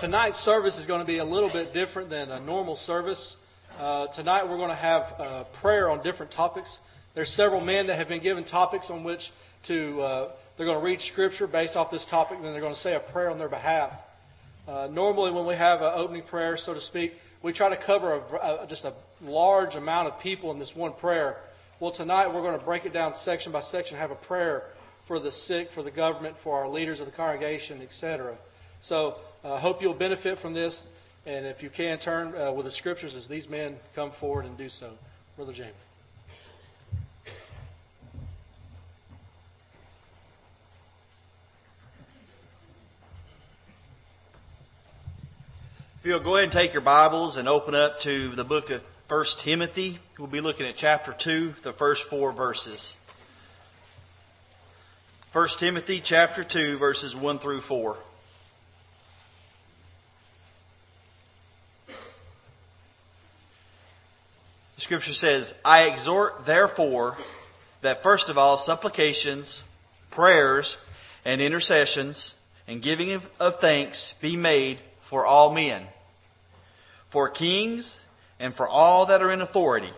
tonight's service is going to be a little bit different than a normal service. Uh, tonight we're going to have uh, prayer on different topics. There's several men that have been given topics on which to, uh, they're going to read scripture based off this topic, and then they're going to say a prayer on their behalf. Uh, normally, when we have an opening prayer, so to speak, we try to cover a, a, just a large amount of people in this one prayer. Well, tonight we're going to break it down section by section, have a prayer for the sick, for the government, for our leaders of the congregation, etc. So I hope you'll benefit from this. And if you can, turn uh, with the scriptures as these men come forward and do so. Brother James. If you'll go ahead and take your Bibles and open up to the book of 1 Timothy, we'll be looking at chapter 2, the first four verses. 1 Timothy chapter 2, verses 1 through 4. The scripture says, I exhort therefore that first of all supplications, prayers, and intercessions, and giving of thanks be made for all men, for kings, and for all that are in authority,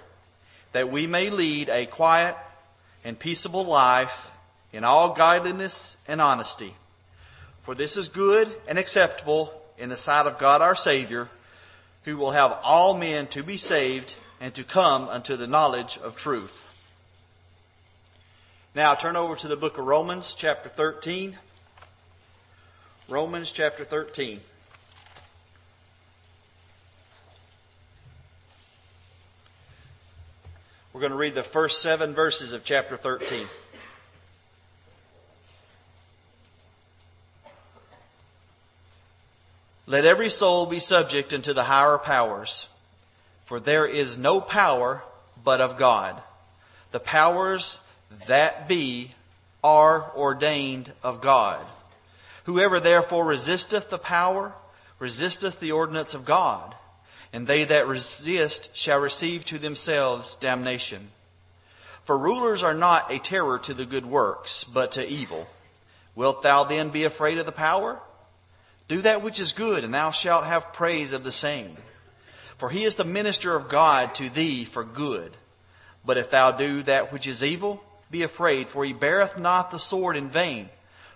that we may lead a quiet and peaceable life in all godliness and honesty. For this is good and acceptable in the sight of God our Savior, who will have all men to be saved and to come unto the knowledge of truth. Now turn over to the book of Romans, chapter 13. Romans, chapter 13. We're going to read the first seven verses of chapter 13. Let every soul be subject unto the higher powers for there is no power but of God. The powers that be are ordained of God. Whoever therefore resisteth the power, resisteth the ordinance of God. And they that resist shall receive to themselves damnation. For rulers are not a terror to the good works, but to evil. Wilt thou then be afraid of the power? Do that which is good, and thou shalt have praise of the same. For he is the minister of God to thee for good. But if thou do that which is evil, be afraid, for he beareth not the sword in vain.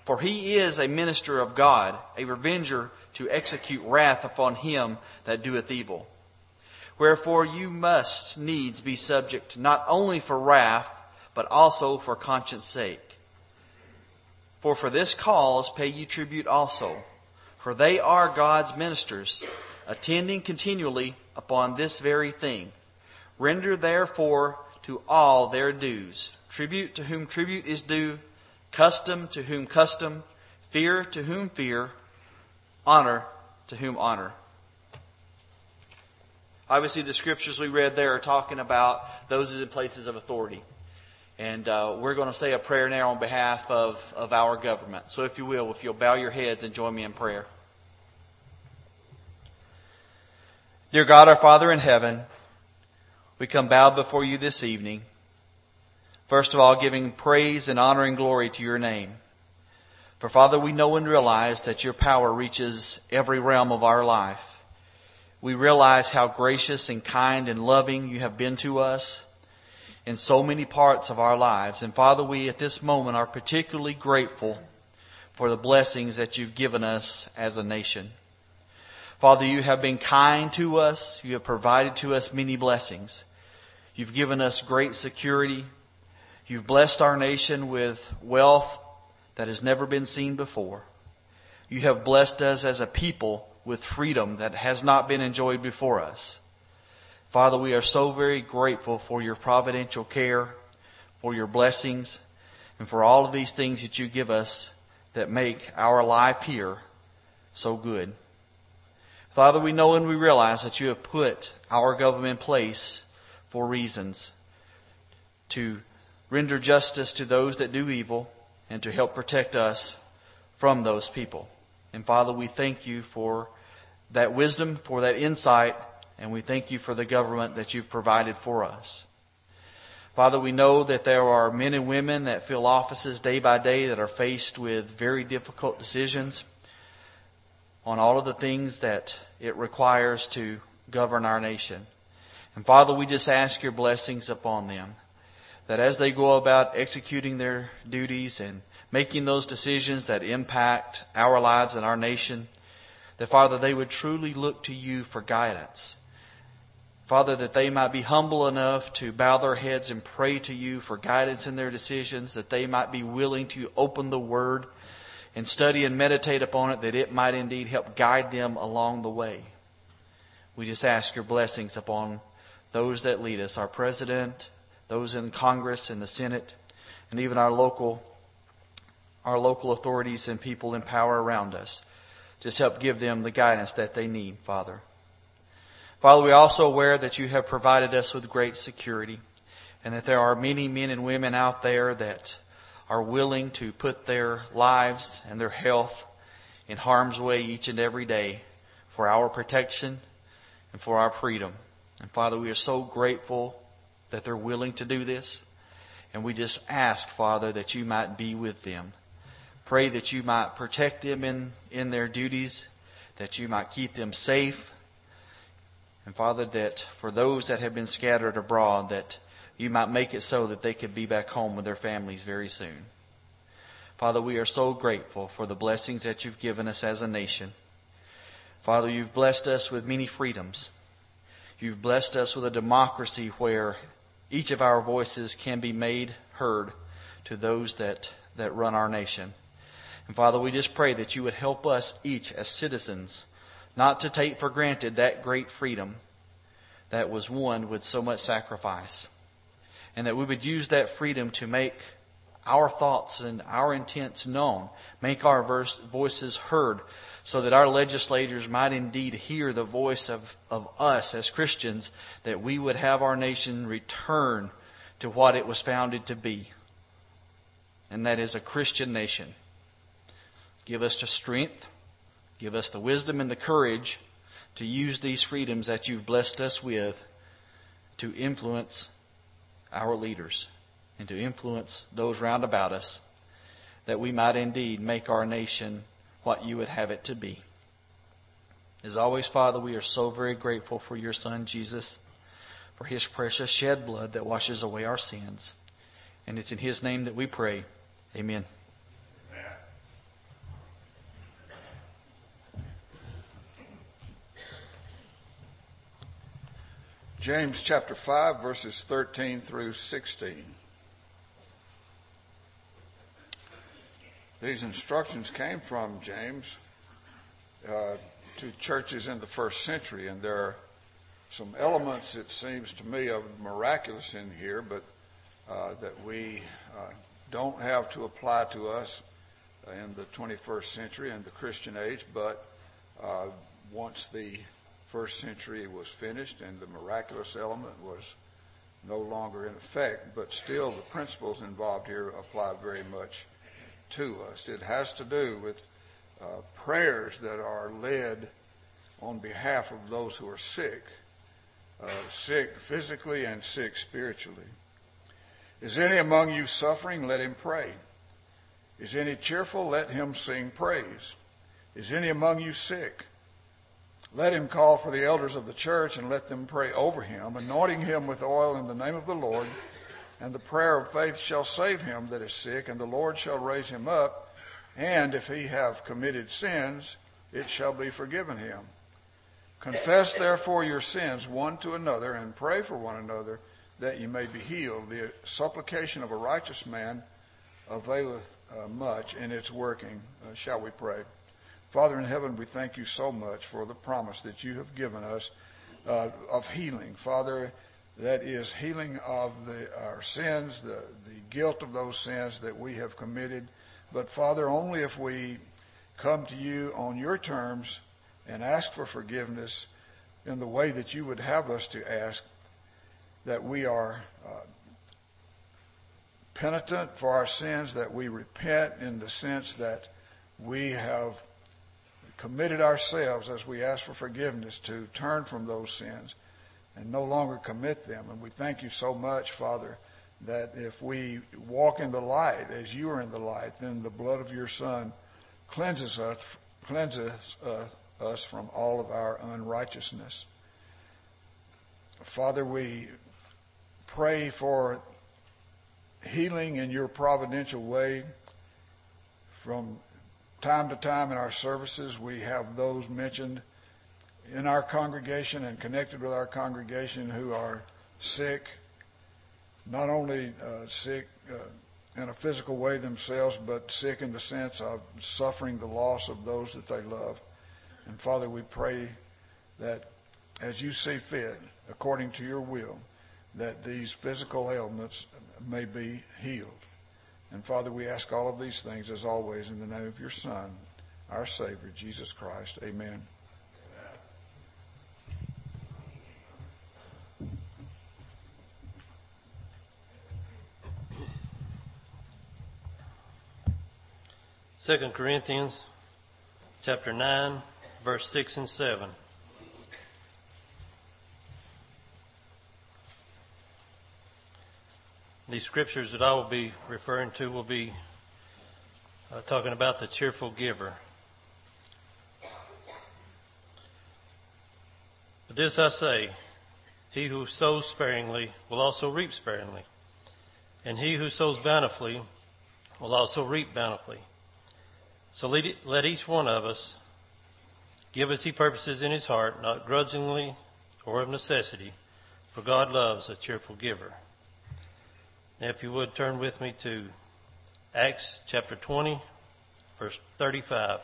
For he is a minister of God, a revenger to execute wrath upon him that doeth evil. Wherefore you must needs be subject not only for wrath, but also for conscience sake. For for this cause pay ye tribute also, for they are God's ministers, attending continually upon this very thing. Render therefore to all their dues. Tribute to whom tribute is due, custom to whom custom, fear to whom fear, honor to whom honor. Obviously, the scriptures we read there are talking about those in places of authority. And uh, we're going to say a prayer now on behalf of, of our government. So, if you will, if you'll bow your heads and join me in prayer. Dear God, our Father in heaven, we come bowed before you this evening. First of all, giving praise and honor and glory to your name. For Father, we know and realize that your power reaches every realm of our life. We realize how gracious and kind and loving you have been to us in so many parts of our lives. And Father, we at this moment are particularly grateful for the blessings that you've given us as a nation. Father, you have been kind to us. You have provided to us many blessings. You've given us great security. You've blessed our nation with wealth that has never been seen before. You have blessed us as a people with freedom that has not been enjoyed before us. Father, we are so very grateful for your providential care, for your blessings, and for all of these things that you give us that make our life here so good. Father, we know and we realize that you have put our government in place for reasons to render justice to those that do evil and to help protect us from those people. And Father, we thank you for that wisdom, for that insight, and we thank you for the government that you've provided for us. Father, we know that there are men and women that fill offices day by day that are faced with very difficult decisions on all of the things that it requires to govern our nation. And Father, we just ask your blessings upon them. That as they go about executing their duties and making those decisions that impact our lives and our nation, that Father, they would truly look to you for guidance. Father, that they might be humble enough to bow their heads and pray to you for guidance in their decisions, that they might be willing to open the Word and study and meditate upon it, that it might indeed help guide them along the way. We just ask your blessings upon those that lead us, our president, those in Congress and the Senate, and even our local, our local authorities and people in power around us. Just help give them the guidance that they need, Father. Father, we are also aware that you have provided us with great security and that there are many men and women out there that are willing to put their lives and their health in harm's way each and every day for our protection and for our freedom. And Father, we are so grateful that they're willing to do this. And we just ask, Father, that you might be with them. Pray that you might protect them in, in their duties, that you might keep them safe. And Father, that for those that have been scattered abroad, that you might make it so that they could be back home with their families very soon. Father, we are so grateful for the blessings that you've given us as a nation. Father, you've blessed us with many freedoms. You've blessed us with a democracy where each of our voices can be made heard to those that, that run our nation. And Father, we just pray that you would help us each as citizens not to take for granted that great freedom that was won with so much sacrifice and that we would use that freedom to make our thoughts and our intents known, make our verse, voices heard, so that our legislators might indeed hear the voice of, of us as Christians, that we would have our nation return to what it was founded to be, and that is a Christian nation. Give us the strength, give us the wisdom and the courage to use these freedoms that you've blessed us with to influence our leaders and to influence those round about us that we might indeed make our nation what you would have it to be. As always, Father, we are so very grateful for your Son, Jesus, for his precious shed blood that washes away our sins. And it's in his name that we pray. Amen. James chapter 5, verses 13 through 16. These instructions came from James uh, to churches in the first century, and there are some elements, it seems to me, of the miraculous in here, but uh, that we uh, don't have to apply to us in the 21st century and the Christian age, but uh, once the first century was finished and the miraculous element was no longer in effect, but still the principles involved here apply very much to us. It has to do with uh, prayers that are led on behalf of those who are sick, uh, sick physically and sick spiritually. Is any among you suffering? Let him pray. Is any cheerful? Let him sing praise. Is any among you sick? Let him call for the elders of the church and let them pray over him, anointing him with oil in the name of the Lord. And the prayer of faith shall save him that is sick, and the Lord shall raise him up. And if he have committed sins, it shall be forgiven him. Confess therefore your sins one to another, and pray for one another that you may be healed. The supplication of a righteous man availeth uh, much in its working. Uh, shall we pray? Father in heaven, we thank you so much for the promise that you have given us uh, of healing. Father, that is healing of the, our sins, the, the guilt of those sins that we have committed. But Father, only if we come to you on your terms and ask for forgiveness in the way that you would have us to ask, that we are uh, penitent for our sins, that we repent in the sense that we have committed ourselves as we ask for forgiveness to turn from those sins and no longer commit them. And we thank you so much, Father, that if we walk in the light as you are in the light, then the blood of your Son cleanses us cleanses us from all of our unrighteousness. Father, we pray for healing in your providential way. From time to time in our services, we have those mentioned in our congregation and connected with our congregation who are sick, not only uh, sick uh, in a physical way themselves, but sick in the sense of suffering the loss of those that they love. And Father, we pray that as you see fit, according to your will, that these physical ailments may be healed. And Father, we ask all of these things as always in the name of your Son, our Savior, Jesus Christ. Amen. Second Corinthians chapter 9, verse 6 and 7. These scriptures that I will be referring to will be uh, talking about the cheerful giver. But this I say he who sows sparingly will also reap sparingly, and he who sows bountifully will also reap bountifully. So let each one of us give as he purposes in his heart, not grudgingly or of necessity, for God loves a cheerful giver. If you would turn with me to Acts chapter 20, verse 35.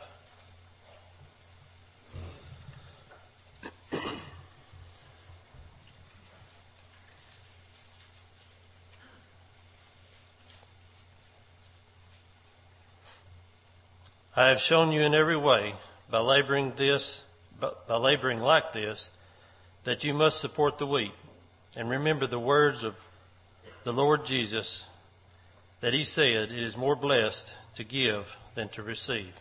I have shown you in every way, by laboring this, by laboring like this, that you must support the weak. And remember the words of the Lord Jesus that he said, It is more blessed to give than to receive.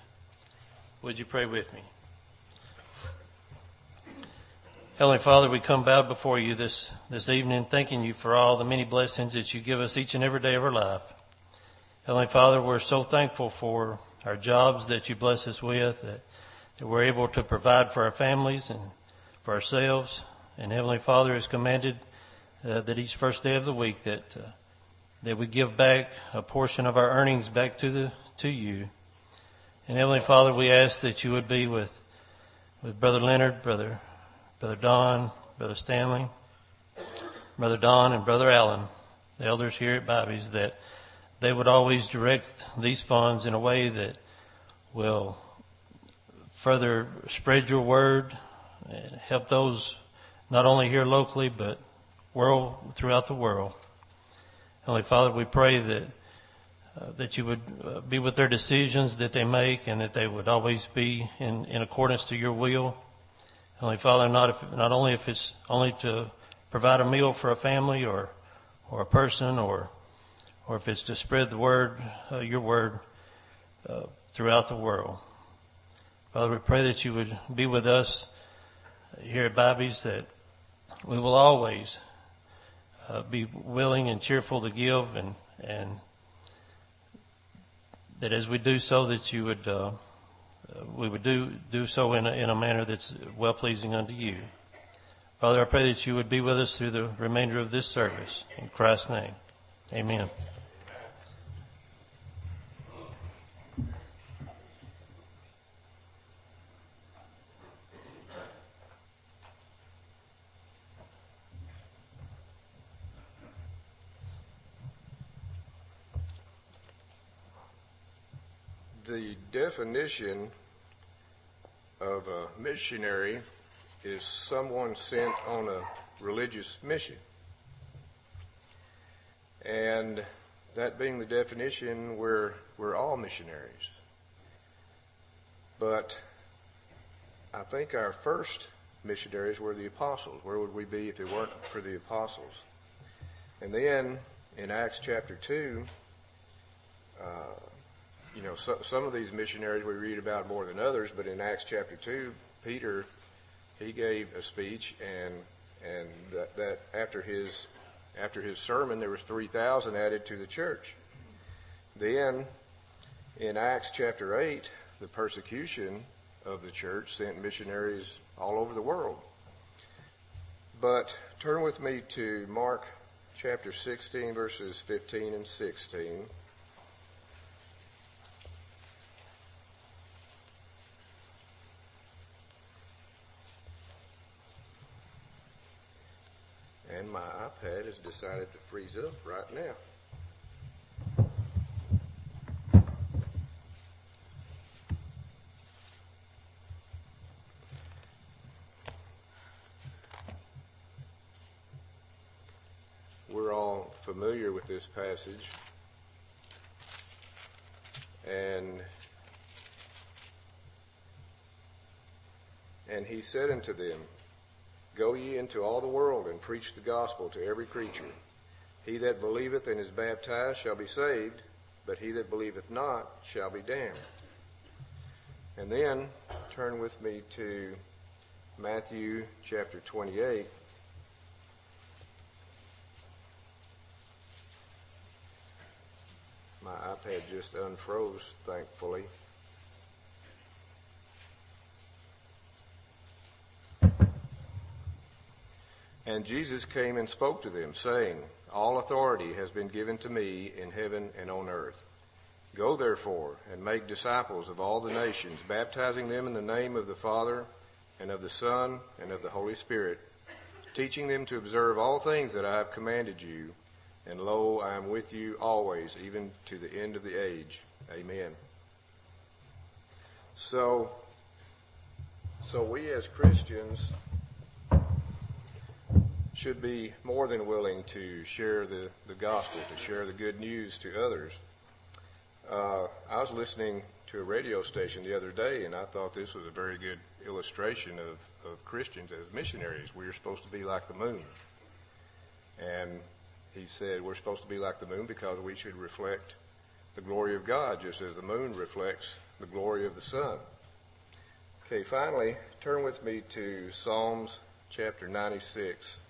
Would you pray with me? Heavenly Father, we come bowed before you this, this evening, thanking you for all the many blessings that you give us each and every day of our life. Heavenly Father, we're so thankful for our jobs that you bless us with, that, that we're able to provide for our families and for ourselves. And Heavenly Father has commanded uh, that each first day of the week that uh, that we give back a portion of our earnings back to the to you. And Heavenly Father, we ask that you would be with with Brother Leonard, Brother Brother Don, Brother Stanley, Brother Don, and Brother Allen, the elders here at Bobby's, that they would always direct these funds in a way that will further spread your word and help those not only here locally but world throughout the world. Holy Father, we pray that uh, that you would uh, be with their decisions that they make, and that they would always be in, in accordance to your will. Holy Father, not if, not only if it's only to provide a meal for a family or or a person, or or if it's to spread the word, uh, your word, uh, throughout the world. Father, we pray that you would be with us here at Bobby's, that we will always uh, be willing and cheerful to give, and and that as we do so, that you would uh, we would do do so in a, in a manner that's well pleasing unto you. Father, I pray that you would be with us through the remainder of this service. In Christ's name, Amen. the definition of a missionary is someone sent on a religious mission. And that being the definition, we're, we're all missionaries. But I think our first missionaries were the apostles. Where would we be if it weren't for the apostles? And then in Acts chapter 2, uh, you know, so, some of these missionaries we read about more than others, but in Acts chapter 2, Peter, he gave a speech and, and that, that after his, after his sermon, there was 3,000 added to the church. Then in Acts chapter 8, the persecution of the church, sent missionaries all over the world. But turn with me to Mark chapter 16, verses 15 and 16. And my iPad has decided to freeze up right now. We're all familiar with this passage. And and he said unto them, Go ye into all the world and preach the gospel to every creature. He that believeth and is baptized shall be saved, but he that believeth not shall be damned. And then turn with me to Matthew chapter 28. My iPad just unfroze, thankfully. And Jesus came and spoke to them, saying, All authority has been given to me in heaven and on earth. Go therefore and make disciples of all the nations, baptizing them in the name of the Father and of the Son and of the Holy Spirit, teaching them to observe all things that I have commanded you. And lo, I am with you always, even to the end of the age. Amen. So, so we as Christians should be more than willing to share the, the gospel, to share the good news to others. Uh, I was listening to a radio station the other day, and I thought this was a very good illustration of, of Christians as missionaries. We are supposed to be like the moon. And he said we're supposed to be like the moon because we should reflect the glory of God, just as the moon reflects the glory of the sun. Okay, finally, turn with me to Psalms chapter 96.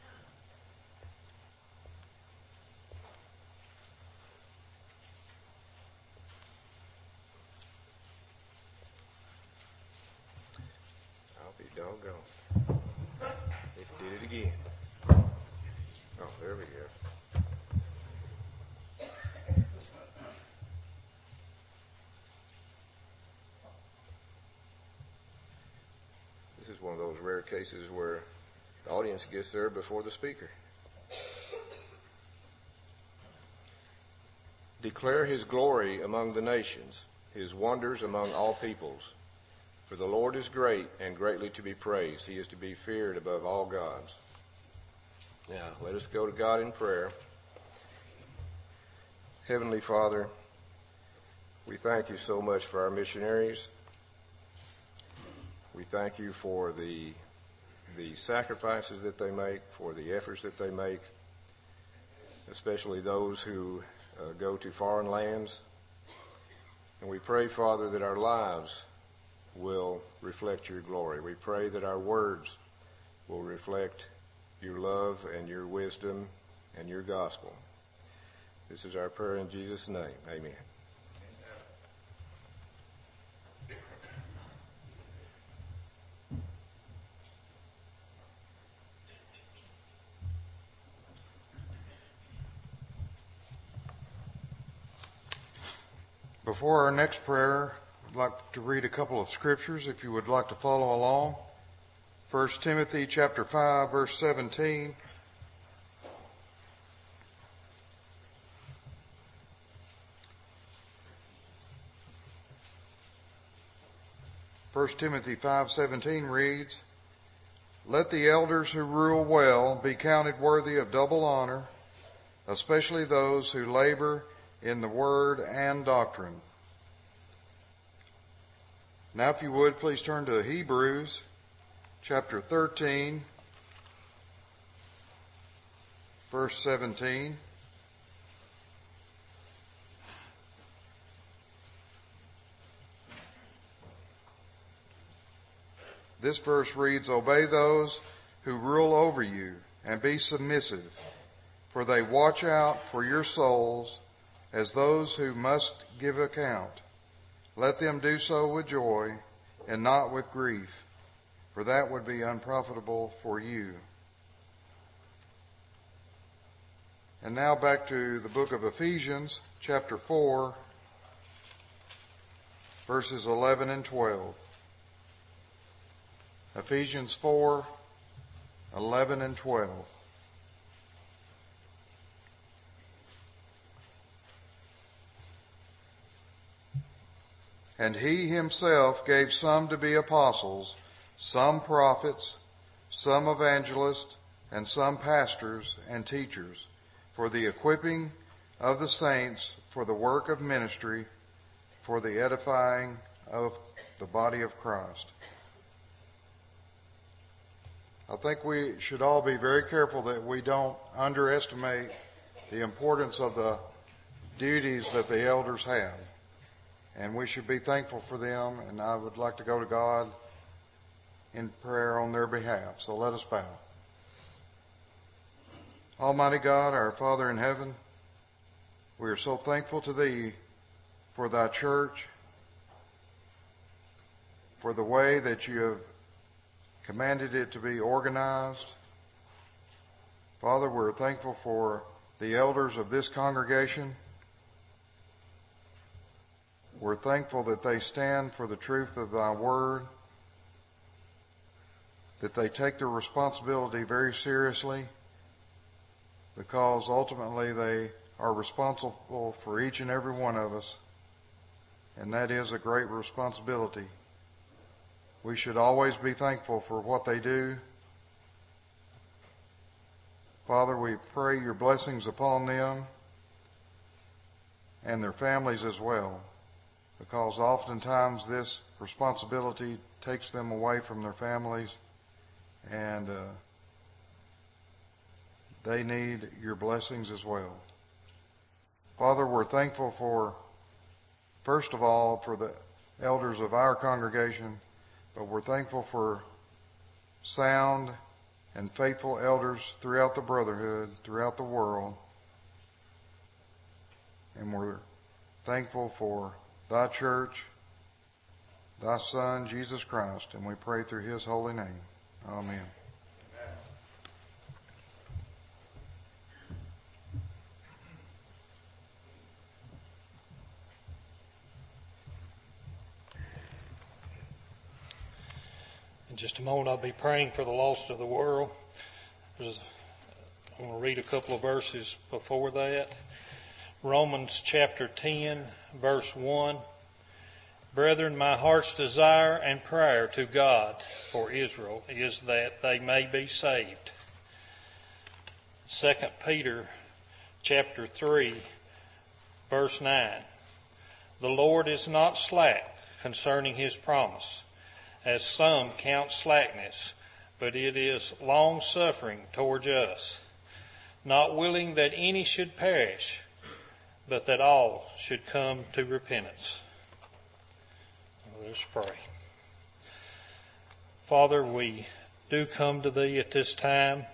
I'll be doggone. It did it again. Oh, there we go. This is one of those rare cases where the audience gets there before the speaker. Declare his glory among the nations, his wonders among all peoples. For the Lord is great and greatly to be praised. He is to be feared above all gods. Now, let us go to God in prayer. Heavenly Father, we thank you so much for our missionaries. We thank you for the, the sacrifices that they make, for the efforts that they make, especially those who uh, go to foreign lands. And we pray, Father, that our lives will reflect your glory. We pray that our words will reflect your love and your wisdom and your gospel. This is our prayer in Jesus' name. Amen. Before our next prayer, I'd like to read a couple of scriptures if you would like to follow along. 1 Timothy chapter 5 verse 17. First Timothy 5:17 reads, "Let the elders who rule well be counted worthy of double honor, especially those who labor in the word and doctrine." Now if you would please turn to Hebrews chapter 13 verse 17. This verse reads, Obey those who rule over you and be submissive, for they watch out for your souls as those who must give account. Let them do so with joy and not with grief, for that would be unprofitable for you. And now back to the book of Ephesians, chapter 4, verses 11 and 12. Ephesians 4, 11 and 12. And he himself gave some to be apostles, some prophets, some evangelists, and some pastors and teachers, for the equipping of the saints for the work of ministry, for the edifying of the body of Christ. I think we should all be very careful that we don't underestimate the importance of the duties that the elders have and we should be thankful for them. And I would like to go to God in prayer on their behalf. So let us bow. Almighty God, our Father in heaven, we are so thankful to Thee for Thy church, for the way that you have commanded it to be organized. Father, we're thankful for the elders of this congregation. We're thankful that they stand for the truth of thy word, that they take their responsibility very seriously, because ultimately they are responsible for each and every one of us, and that is a great responsibility. We should always be thankful for what they do. Father, we pray your blessings upon them and their families as well because oftentimes this responsibility takes them away from their families and uh, they need your blessings as well. Father, we're thankful for, first of all, for the elders of our congregation, but we're thankful for sound and faithful elders throughout the brotherhood, throughout the world. And we're thankful for thy church, thy Son, Jesus Christ, and we pray through his holy name. Amen. In just a moment, I'll be praying for the lost of the world. I'm going to read a couple of verses before that. Romans chapter 10, verse 1. Brethren, my heart's desire and prayer to God for Israel is that they may be saved. 2 Peter chapter 3, verse 9. The Lord is not slack concerning his promise, as some count slackness, but it is long suffering towards us, not willing that any should perish but that all should come to repentance. Let's pray. Father, we do come to Thee at this time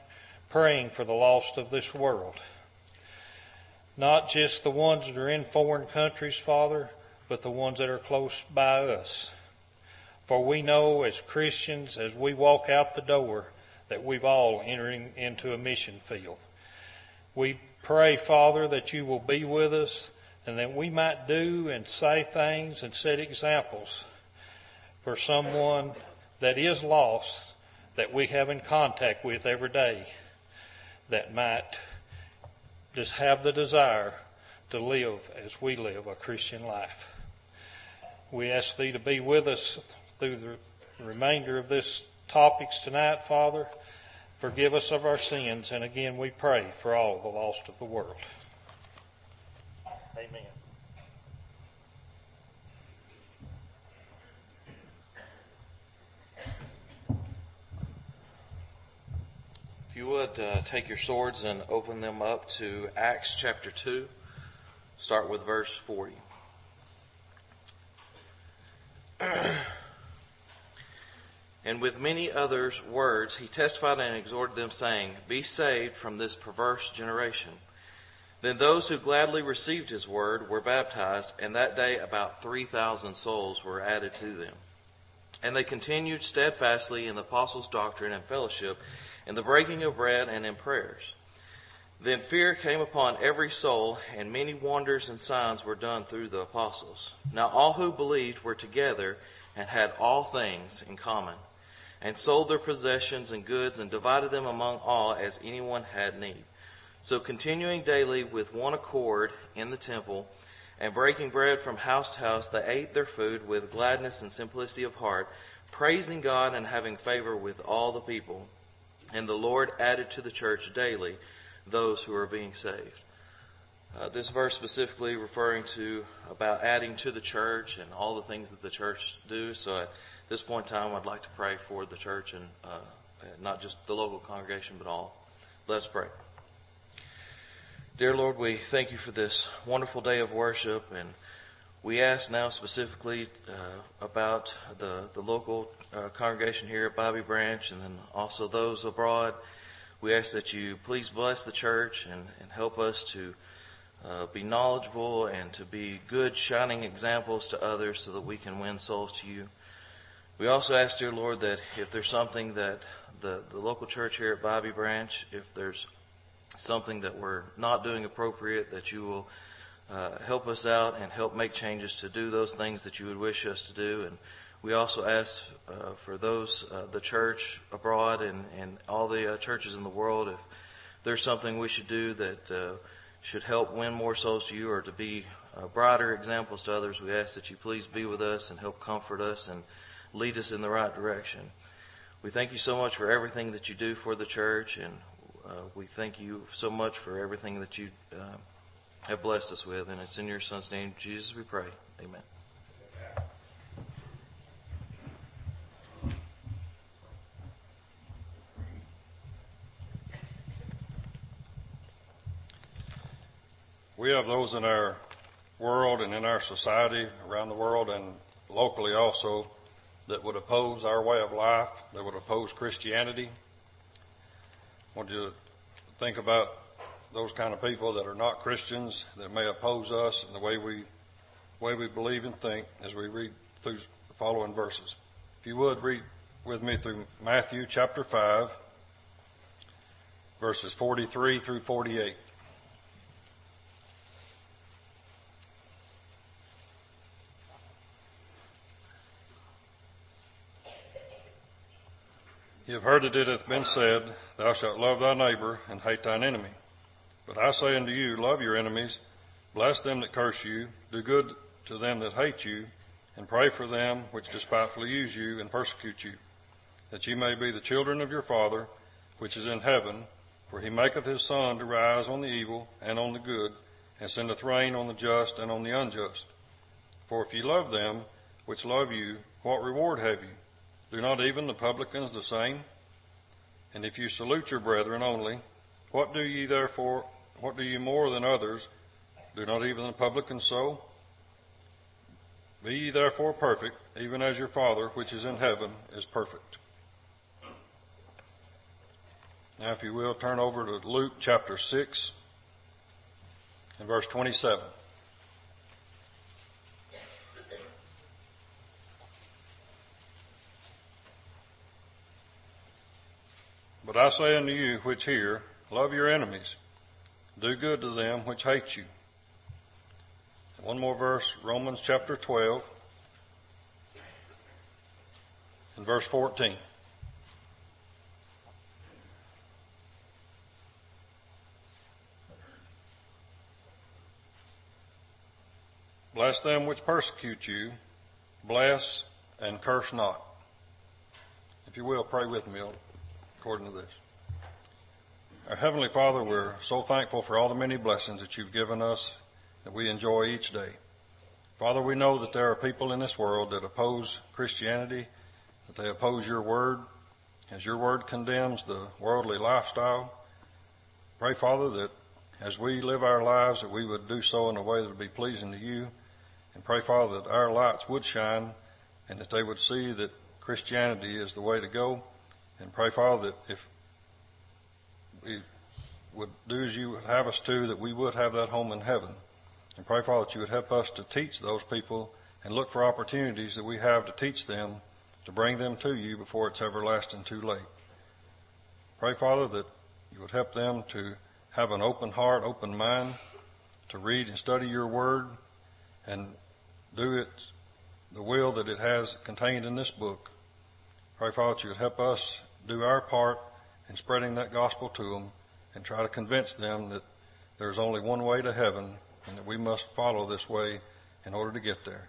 praying for the lost of this world. Not just the ones that are in foreign countries, Father, but the ones that are close by us. For we know as Christians, as we walk out the door, that we've all entering into a mission field. We pray, Father, that you will be with us and that we might do and say things and set examples for someone that is lost that we have in contact with every day that might just have the desire to live as we live a Christian life. We ask Thee to be with us through the remainder of this topics tonight, Father. Forgive us of our sins, and again we pray for all the lost of the world. Amen. If you would uh, take your swords and open them up to Acts chapter 2, start with verse 40. And with many others words he testified and exhorted them, saying, Be saved from this perverse generation. Then those who gladly received his word were baptized, and that day about 3,000 souls were added to them. And they continued steadfastly in the apostles' doctrine and fellowship, in the breaking of bread and in prayers. Then fear came upon every soul, and many wonders and signs were done through the apostles. Now all who believed were together and had all things in common, and sold their possessions and goods and divided them among all as anyone had need. So continuing daily with one accord in the temple, and breaking bread from house to house, they ate their food with gladness and simplicity of heart, praising God and having favor with all the people. And the Lord added to the church daily those who are being saved. Uh, this verse specifically referring to about adding to the church and all the things that the church do. So this point in time, I'd like to pray for the church and uh, not just the local congregation, but all. Let's pray. Dear Lord, we thank you for this wonderful day of worship, and we ask now specifically uh, about the the local uh, congregation here at Bobby Branch, and then also those abroad. We ask that you please bless the church and, and help us to uh, be knowledgeable and to be good, shining examples to others so that we can win souls to you. We also ask, dear Lord, that if there's something that the, the local church here at Bobby Branch, if there's something that we're not doing appropriate, that you will uh, help us out and help make changes to do those things that you would wish us to do. And we also ask uh, for those, uh, the church abroad and, and all the uh, churches in the world, if there's something we should do that uh, should help win more souls to you or to be uh, brighter examples to others, we ask that you please be with us and help comfort us and lead us in the right direction. We thank you so much for everything that you do for the church, and uh, we thank you so much for everything that you have blessed us with. And it's in your Son's name, Jesus, we pray. Amen. We have those in our world and in our society around the world and locally also that would oppose our way of life, that would oppose Christianity. I want you to think about those kind of people that are not Christians that may oppose us and the way we way we believe and think as we read through the following verses. If you would read with me through Matthew chapter 5 verses 43 through 48. Have heard that it hath been said, Thou shalt love thy neighbor and hate thine enemy. But I say unto you, love your enemies, bless them that curse you, do good to them that hate you, and pray for them which despitefully use you and persecute you, that ye may be the children of your Father which is in heaven, for he maketh his sun to rise on the evil and on the good, and sendeth rain on the just and on the unjust. For if ye love them which love you, what reward have ye? Do not even the publicans the same? And if you salute your brethren only, what do ye therefore, what do ye more than others? Do not even the publicans so? Be ye therefore perfect, even as your Father which is in heaven is perfect. Now, if you will, turn over to Luke chapter 6 and verse 27. But I say unto you which hear, love your enemies, do good to them which hate you. One more verse, Romans chapter 12 and verse 14. Bless them which persecute you, bless and curse not. If you will, pray with me according to this. Our Heavenly Father, we're so thankful for all the many blessings that you've given us that we enjoy each day. Father, we know that there are people in this world that oppose Christianity, that they oppose your word, as your word condemns the worldly lifestyle. Pray, Father, that as we live our lives, that we would do so in a way that would be pleasing to you. And pray, Father, that our lights would shine and that they would see that Christianity is the way to go and pray, Father, that if we would do as you would have us to, that we would have that home in heaven. And pray, Father, that you would help us to teach those people and look for opportunities that we have to teach them to bring them to you before it's everlasting too late. Pray, Father, that you would help them to have an open heart, open mind, to read and study your word and do it the will that it has contained in this book. Pray, Father, that you would help us do our part in spreading that gospel to them and try to convince them that there's only one way to heaven and that we must follow this way in order to get there.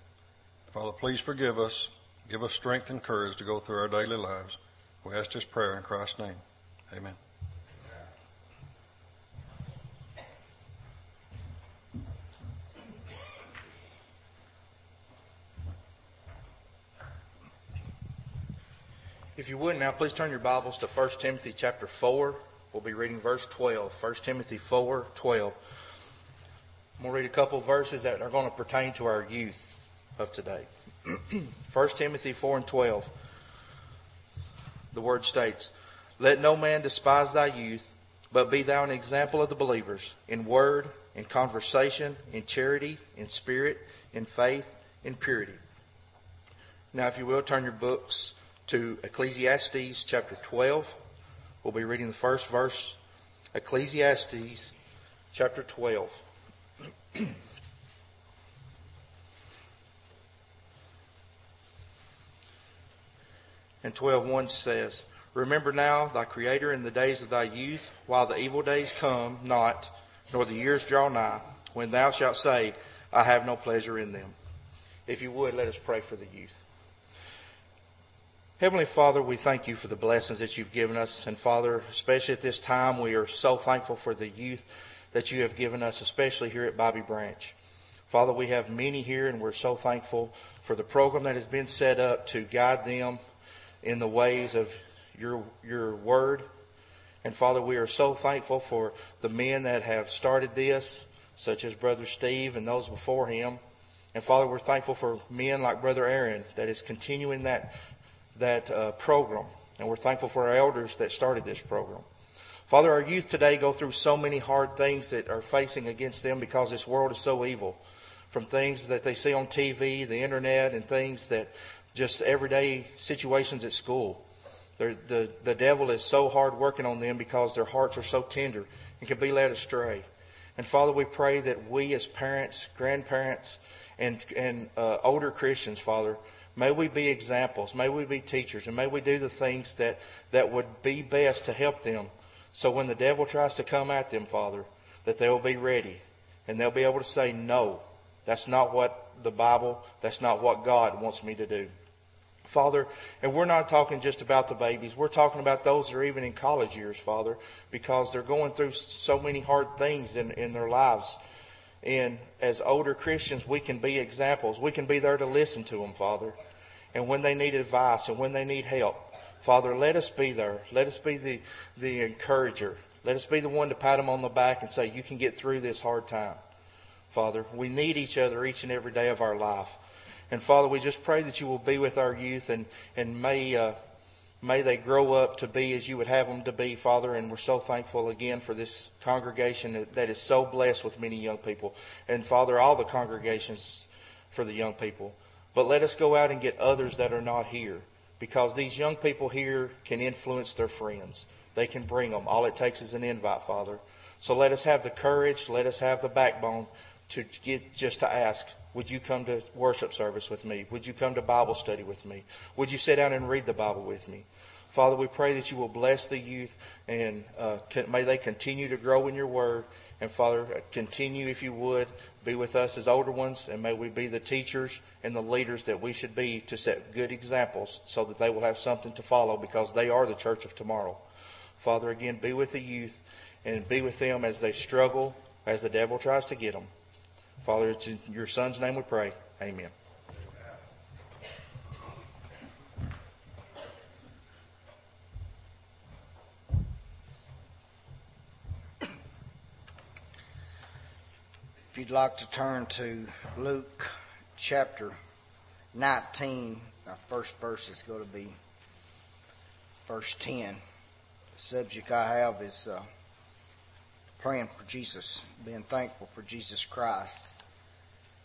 Father, please forgive us. Give us strength and courage to go through our daily lives. We ask this prayer in Christ's name. Amen. If you would now, please turn your Bibles to 1 Timothy chapter 4. We'll be reading verse 12. 1 Timothy 4, 12. I'm going to read a couple verses that are going to pertain to our youth of today. 1 Timothy 4 and 12. The word states, Let no man despise thy youth, but be thou an example of the believers in word, in conversation, in charity, in spirit, in faith, in purity. Now, if you will, turn your books to Ecclesiastes chapter 12. We'll be reading the first verse. Ecclesiastes chapter 12. and 12.1 says, Remember now thy Creator in the days of thy youth, while the evil days come not, nor the years draw nigh, when thou shalt say, I have no pleasure in them. If you would, let us pray for the youth. Heavenly Father, we thank you for the blessings that you've given us. And Father, especially at this time, we are so thankful for the youth that you have given us, especially here at Bobby Branch. Father, we have many here and we're so thankful for the program that has been set up to guide them in the ways of your, your word. And Father, we are so thankful for the men that have started this, such as Brother Steve and those before him. And Father, we're thankful for men like Brother Aaron that is continuing that that uh, program, and we're thankful for our elders that started this program. Father, our youth today go through so many hard things that are facing against them because this world is so evil. From things that they see on TV, the internet, and things that just everyday situations at school. They're, the, the devil is so hard working on them because their hearts are so tender and can be led astray. And Father, we pray that we as parents, grandparents, and, and uh, older Christians, Father, May we be examples. May we be teachers. And may we do the things that, that would be best to help them. So when the devil tries to come at them, Father, that they'll be ready. And they'll be able to say, no, that's not what the Bible, that's not what God wants me to do. Father, and we're not talking just about the babies. We're talking about those that are even in college years, Father, because they're going through so many hard things in, in their lives. And as older Christians, we can be examples. We can be there to listen to them, Father and when they need advice and when they need help. Father, let us be there. Let us be the, the encourager. Let us be the one to pat them on the back and say, you can get through this hard time. Father, we need each other each and every day of our life. And Father, we just pray that you will be with our youth and, and may, uh, may they grow up to be as you would have them to be, Father. And we're so thankful again for this congregation that, that is so blessed with many young people. And Father, all the congregations for the young people. But let us go out and get others that are not here because these young people here can influence their friends. They can bring them. All it takes is an invite, Father. So let us have the courage, let us have the backbone to get just to ask, would you come to worship service with me? Would you come to Bible study with me? Would you sit down and read the Bible with me? Father, we pray that you will bless the youth and uh, may they continue to grow in your word. And Father, continue, if you would, be with us as older ones, and may we be the teachers and the leaders that we should be to set good examples so that they will have something to follow because they are the church of tomorrow. Father, again, be with the youth and be with them as they struggle, as the devil tries to get them. Father, it's in your son's name we pray. Amen. You'd like to turn to Luke chapter 19, our first verse is going to be verse 10. The subject I have is uh, praying for Jesus, being thankful for Jesus Christ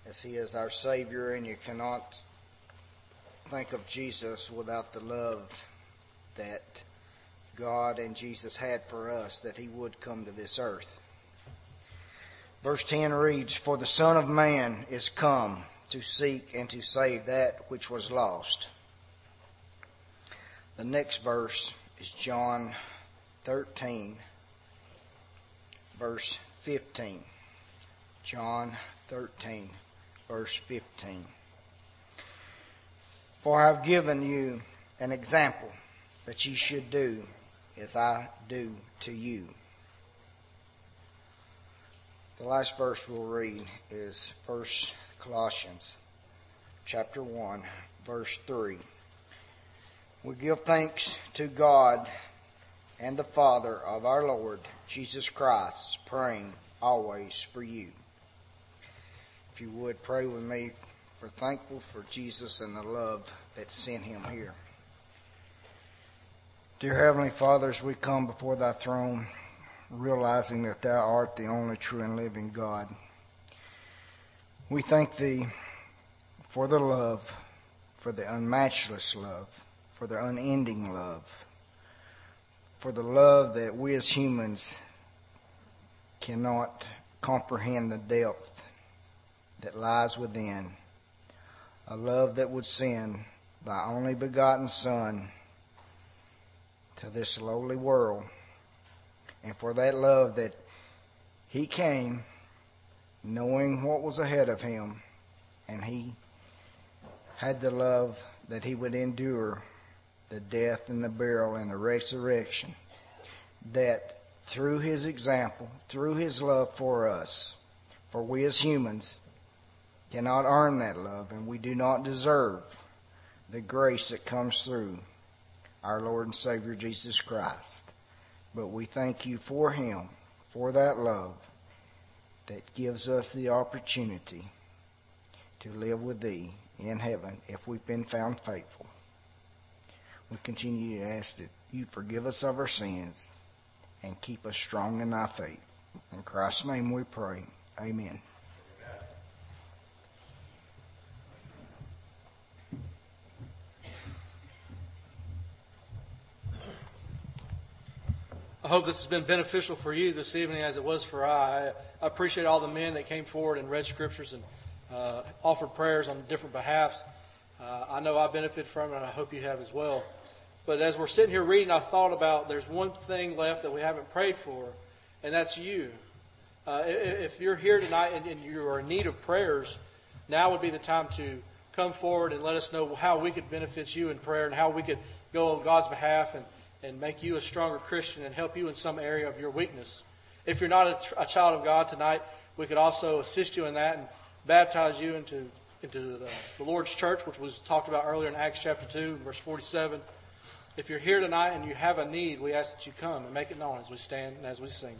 as He is our Savior, and you cannot think of Jesus without the love that God and Jesus had for us, that he would come to this earth. Verse 10 reads, For the Son of Man is come to seek and to save that which was lost. The next verse is John 13, verse 15. John 13, verse 15. For I have given you an example that ye should do as I do to you. The last verse we'll read is 1 Colossians chapter 1 verse 3. We give thanks to God and the Father of our Lord Jesus Christ, praying always for you. If you would pray with me, for thankful for Jesus and the love that sent him here. Dear Heavenly Father, as we come before thy throne, realizing that thou art the only true and living God, we thank thee for the love, for the unmatchless love, for the unending love, for the love that we as humans cannot comprehend the depth that lies within. A love that would send thy only begotten Son to this lowly world. And for that love that he came knowing what was ahead of him, and he had the love that he would endure the death and the burial and the resurrection. That through his example, through his love for us, for we as humans cannot earn that love, and we do not deserve the grace that comes through our Lord and Savior Jesus Christ. But we thank you for him, for that love that gives us the opportunity to live with thee in heaven if we've been found faithful. We continue to ask that you forgive us of our sins and keep us strong in thy faith. In Christ's name we pray. Amen. I hope this has been beneficial for you this evening as it was for I. I appreciate all the men that came forward and read scriptures and uh, offered prayers on different behalfs. Uh, I know I benefit from it, and I hope you have as well. But as we're sitting here reading, I thought about there's one thing left that we haven't prayed for, and that's you. Uh, if you're here tonight and, and you are in need of prayers, now would be the time to come forward and let us know how we could benefit you in prayer and how we could go on God's behalf and and make you a stronger Christian and help you in some area of your weakness. If you're not a, a child of God tonight, we could also assist you in that and baptize you into into the, the, Lord's church, which was talked about earlier in Acts chapter 2, verse 47. If you're here tonight and you have a need, we ask that you come and make it known as we stand and as we sing.